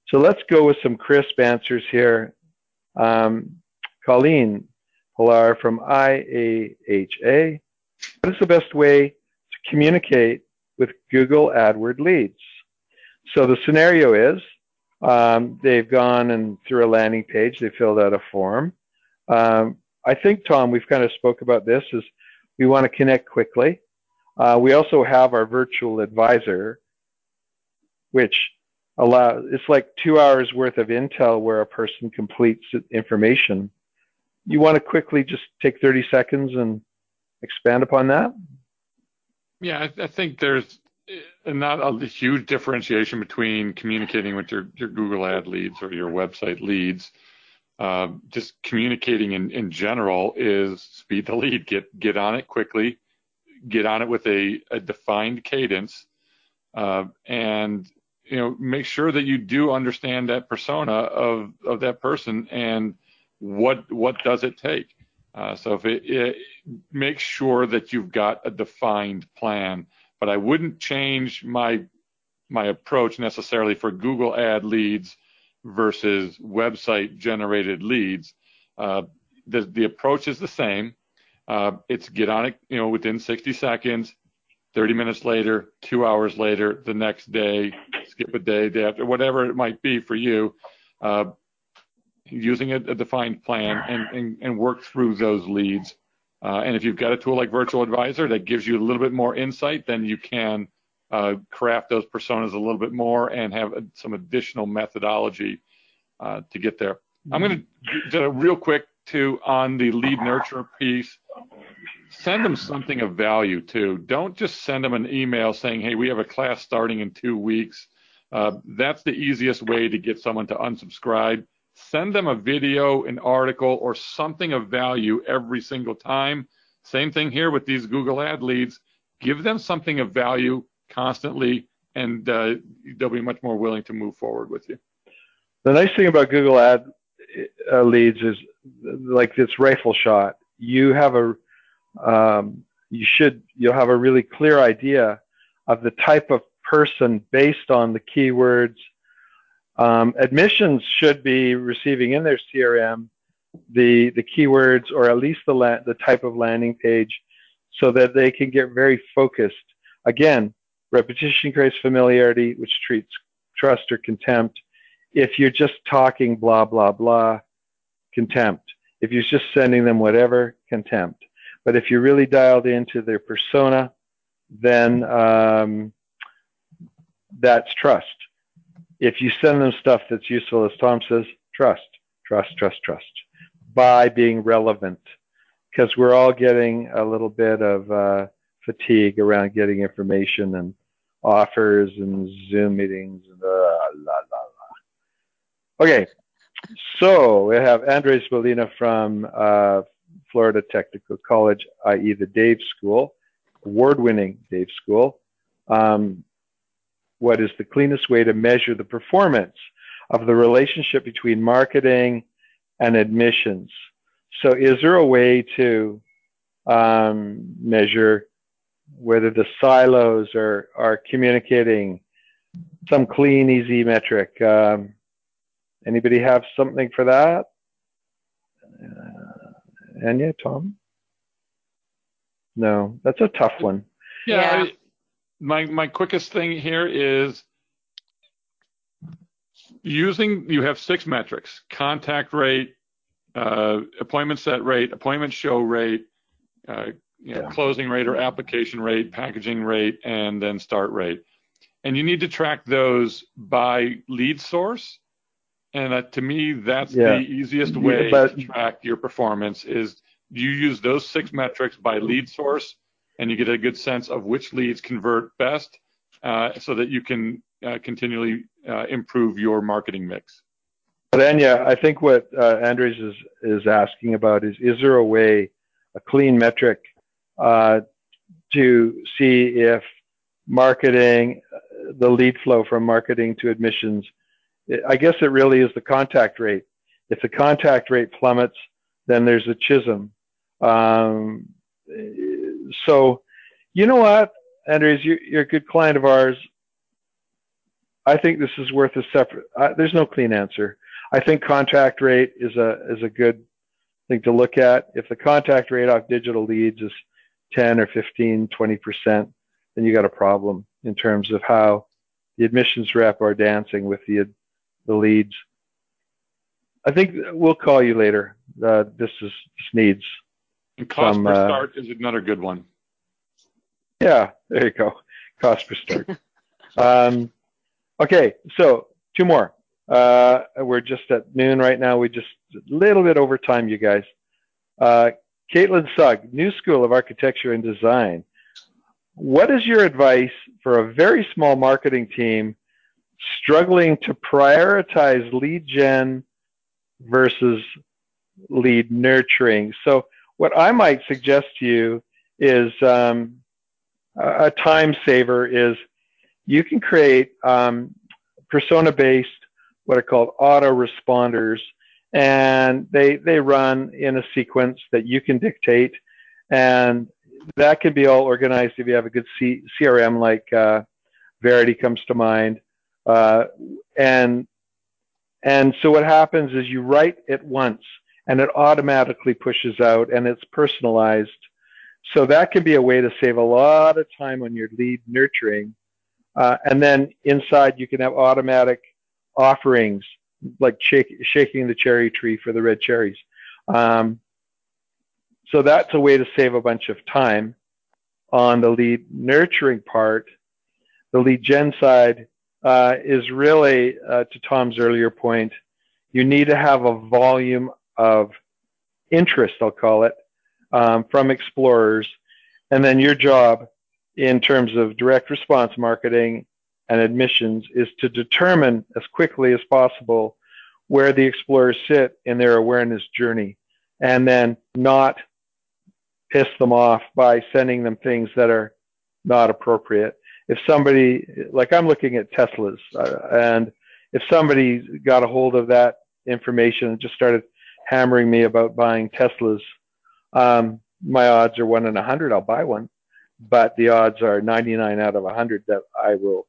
B: so let's go with some crisp answers here. Um, Colleen, Pilar from IAHA. What is the best way to communicate with Google AdWord leads? So the scenario is um, they've gone and through a landing page, they filled out a form. Um, I think, Tom, we've kind of spoke about this, is we want to connect quickly. Uh, we also have our virtual advisor, which allows, it's like two hours worth of intel where a person completes information you want to quickly just take 30 seconds and expand upon that?
D: Yeah, I, I think there's uh, not a huge differentiation between communicating with your, your Google ad leads or your website leads. Uh, just communicating in, in general is speed the lead, get get on it quickly, get on it with a, a defined cadence, uh, and you know make sure that you do understand that persona of of that person and what what does it take. Uh, so if it, it make sure that you've got a defined plan, but I wouldn't change my my approach necessarily for Google ad leads versus website generated leads. Uh, the, the approach is the same. Uh, it's get on it, you know, within 60 seconds, 30 minutes later, two hours later, the next day, skip a day, day after, whatever it might be for you, uh, using a, a defined plan and, and, and, work through those leads. Uh, and if you've got a tool like Virtual Advisor that gives you a little bit more insight, then you can uh, craft those personas a little bit more and have some additional methodology uh, to get there. I'm going to do real quick too on the lead nurture piece. Send them something of value too. Don't just send them an email saying, "Hey, we have a class starting in two weeks." Uh, that's the easiest way to get someone to unsubscribe. Send them a video, an article, or something of value every single time. Same thing here with these Google Ad leads. Give them something of value constantly, and uh, they'll be much more willing to move forward with you.
B: The nice thing about Google Ad uh, leads is like this rifle shot. You have a um, you should you'll have a really clear idea of the type of person based on the keywords. Um, admissions should be receiving in their CRM the the keywords or at least the la- the type of landing page so that they can get very focused. Again, Repetition creates familiarity, which treats trust or contempt. If you're just talking blah, blah, blah, contempt. If you're just sending them whatever, contempt. But if you're really dialed into their persona, then um, that's trust. If you send them stuff that's useful, as Tom says, trust, trust, trust, trust, by being relevant. Because we're all getting a little bit of uh, fatigue around getting information and offers and Zoom meetings and uh, la, la, la. Okay, so we have Andres Molina from uh, Florida Technical College, i.e. the Dave School, award-winning Dave School. Um, what is the cleanest way to measure the performance of the relationship between marketing and admissions? So is there a way to um, measure whether the silos are, are communicating some clean, easy metric. Um, anybody have something for that? Uh, Anya, Tom? No, that's a tough one.
D: Yeah, yeah. I, my my quickest thing here is using. You have six metrics: contact rate, uh, appointment set rate, appointment show rate, uh, you know, yeah. closing rate or application rate, packaging rate, and then start rate. And you need to track those by lead source. And uh, to me, that's yeah. the easiest way yeah, but, to track your performance is you use those six metrics by lead source and you get a good sense of which leads convert best uh, so that you can uh, continually uh, improve your marketing mix.
B: But Anya, I think what uh, Andres is, is asking about is, is there a way, a clean metric uh, to see if marketing, the lead flow from marketing to admissions, I guess it really is the contact rate. If the contact rate plummets, then there's a chism. Um, so, you know what, Andres, you, are a good client of ours. I think this is worth a separate. Uh, there's no clean answer. I think contact rate is a is a good thing to look at. If the contact rate off digital leads is 10 or 15, 20%, then you got a problem in terms of how the admissions rep are dancing with the the leads. I think we'll call you later. Uh, this is this needs.
D: And cost some, per uh, start is another good one.
B: Yeah, there you go. Cost per start. um, okay, so two more. Uh, we're just at noon right now. We just a little bit over time, you guys. Uh, Caitlin Sugg, New School of Architecture and Design. What is your advice for a very small marketing team struggling to prioritize lead gen versus lead nurturing? So, what I might suggest to you is um, a time saver is you can create um, persona-based, what are called autoresponders, and they they run in a sequence that you can dictate, and that can be all organized if you have a good C- CRM like uh, Verity comes to mind, uh, and and so what happens is you write it once and it automatically pushes out and it's personalized. So that can be a way to save a lot of time on your lead nurturing. Uh, and then inside you can have automatic offerings like shake, shaking the cherry tree for the red cherries. Um, so that's a way to save a bunch of time on the lead nurturing part. The lead gen side uh, is really, uh, to Tom's earlier point, you need to have a volume of interest, I'll call it, um, from explorers. And then your job in terms of direct response marketing and admissions is to determine as quickly as possible where the explorers sit in their awareness journey and then not piss them off by sending them things that are not appropriate. If somebody, like I'm looking at Teslas, uh, and if somebody got a hold of that information and just started hammering me about buying Teslas, um, my odds are one in a hundred I'll buy one, but the odds are 99 out of a 100 that I will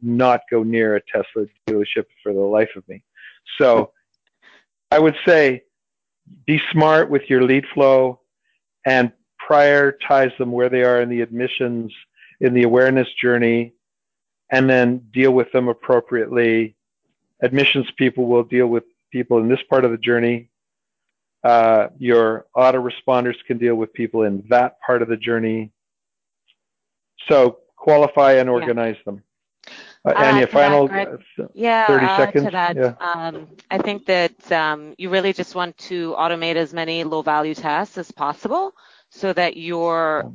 B: not go near a Tesla dealership for the life of me. So I would say be smart with your lead flow and prioritize them where they are in the admissions, in the awareness journey, and then deal with them appropriately. Admissions people will deal with people in this part of the journey uh, your autoresponders can deal with people in that part of the journey. So qualify and organize yeah. them. Uh, Anya, final that, uh,
E: yeah,
B: 30 seconds.
E: To that, yeah. Um, I think that um, you really just want to automate as many low value tasks as possible so that your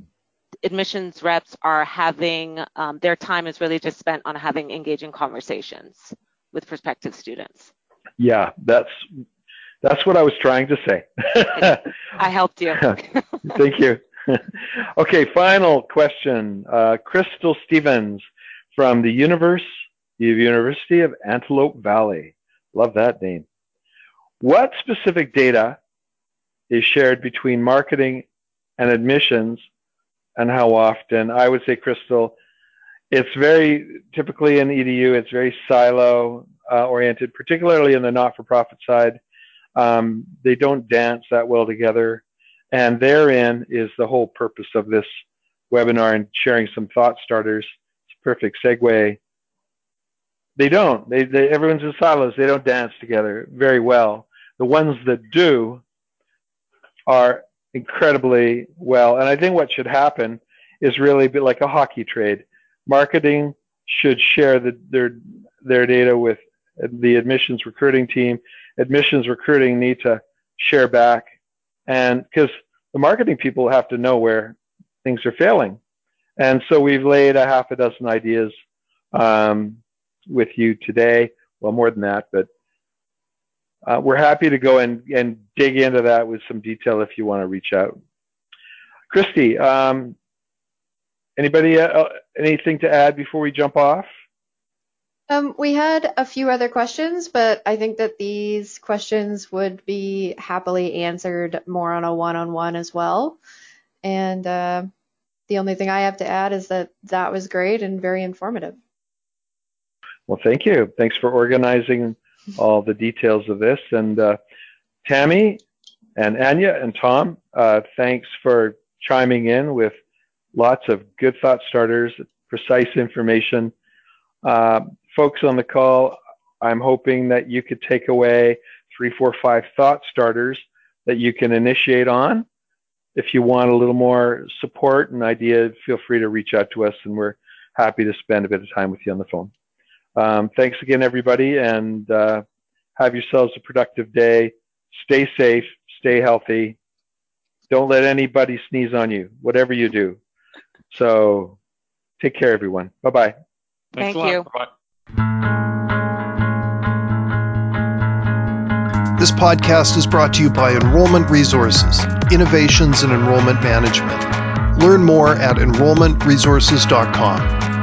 E: admissions reps are having um, their time is really just spent on having engaging conversations with prospective students.
B: Yeah, that's that's what I was trying to say.
E: I helped you.
B: Thank you. okay, final question. Uh, Crystal Stevens from the Universe, the University of Antelope Valley. Love that name. What specific data is shared between marketing and admissions and how often? I would say, Crystal, it's very typically in EDU, it's very silo uh, oriented, particularly in the not for profit side. Um, they don't dance that well together. And therein is the whole purpose of this webinar and sharing some thought starters. It's a perfect segue. They don't. They, they, everyone's in silos. They don't dance together very well. The ones that do are incredibly well. And I think what should happen is really like a hockey trade. Marketing should share the, their their data with the admissions recruiting team admissions recruiting need to share back. And because the marketing people have to know where things are failing. And so we've laid a half a dozen ideas um, with you today. Well more than that but uh, we're happy to go and, and dig into that with some detail if you want to reach out. Christy um, anybody uh, anything to add before we jump off
F: um, we had a few other questions, but I think that these questions would be happily answered more on a one-on-one as well. And uh, the only thing I have to add is that that was great and very informative.
B: Well, thank you. Thanks for organizing all the details of this. And uh, Tammy and Anya and Tom, uh, thanks for chiming in with lots of good thought starters, precise information. Uh, folks on the call, I'm hoping that you could take away three, four, five thought starters that you can initiate on. If you want a little more support and idea, feel free to reach out to us, and we're happy to spend a bit of time with you on the phone. Um, thanks again, everybody, and uh, have yourselves a productive day. Stay safe, stay healthy. Don't let anybody sneeze on you, whatever you do. So take care, everyone. Bye bye.
E: Thank you. Bye-bye.
A: This podcast is brought to you by Enrollment Resources, Innovations in Enrollment Management. Learn more at enrollmentresources.com.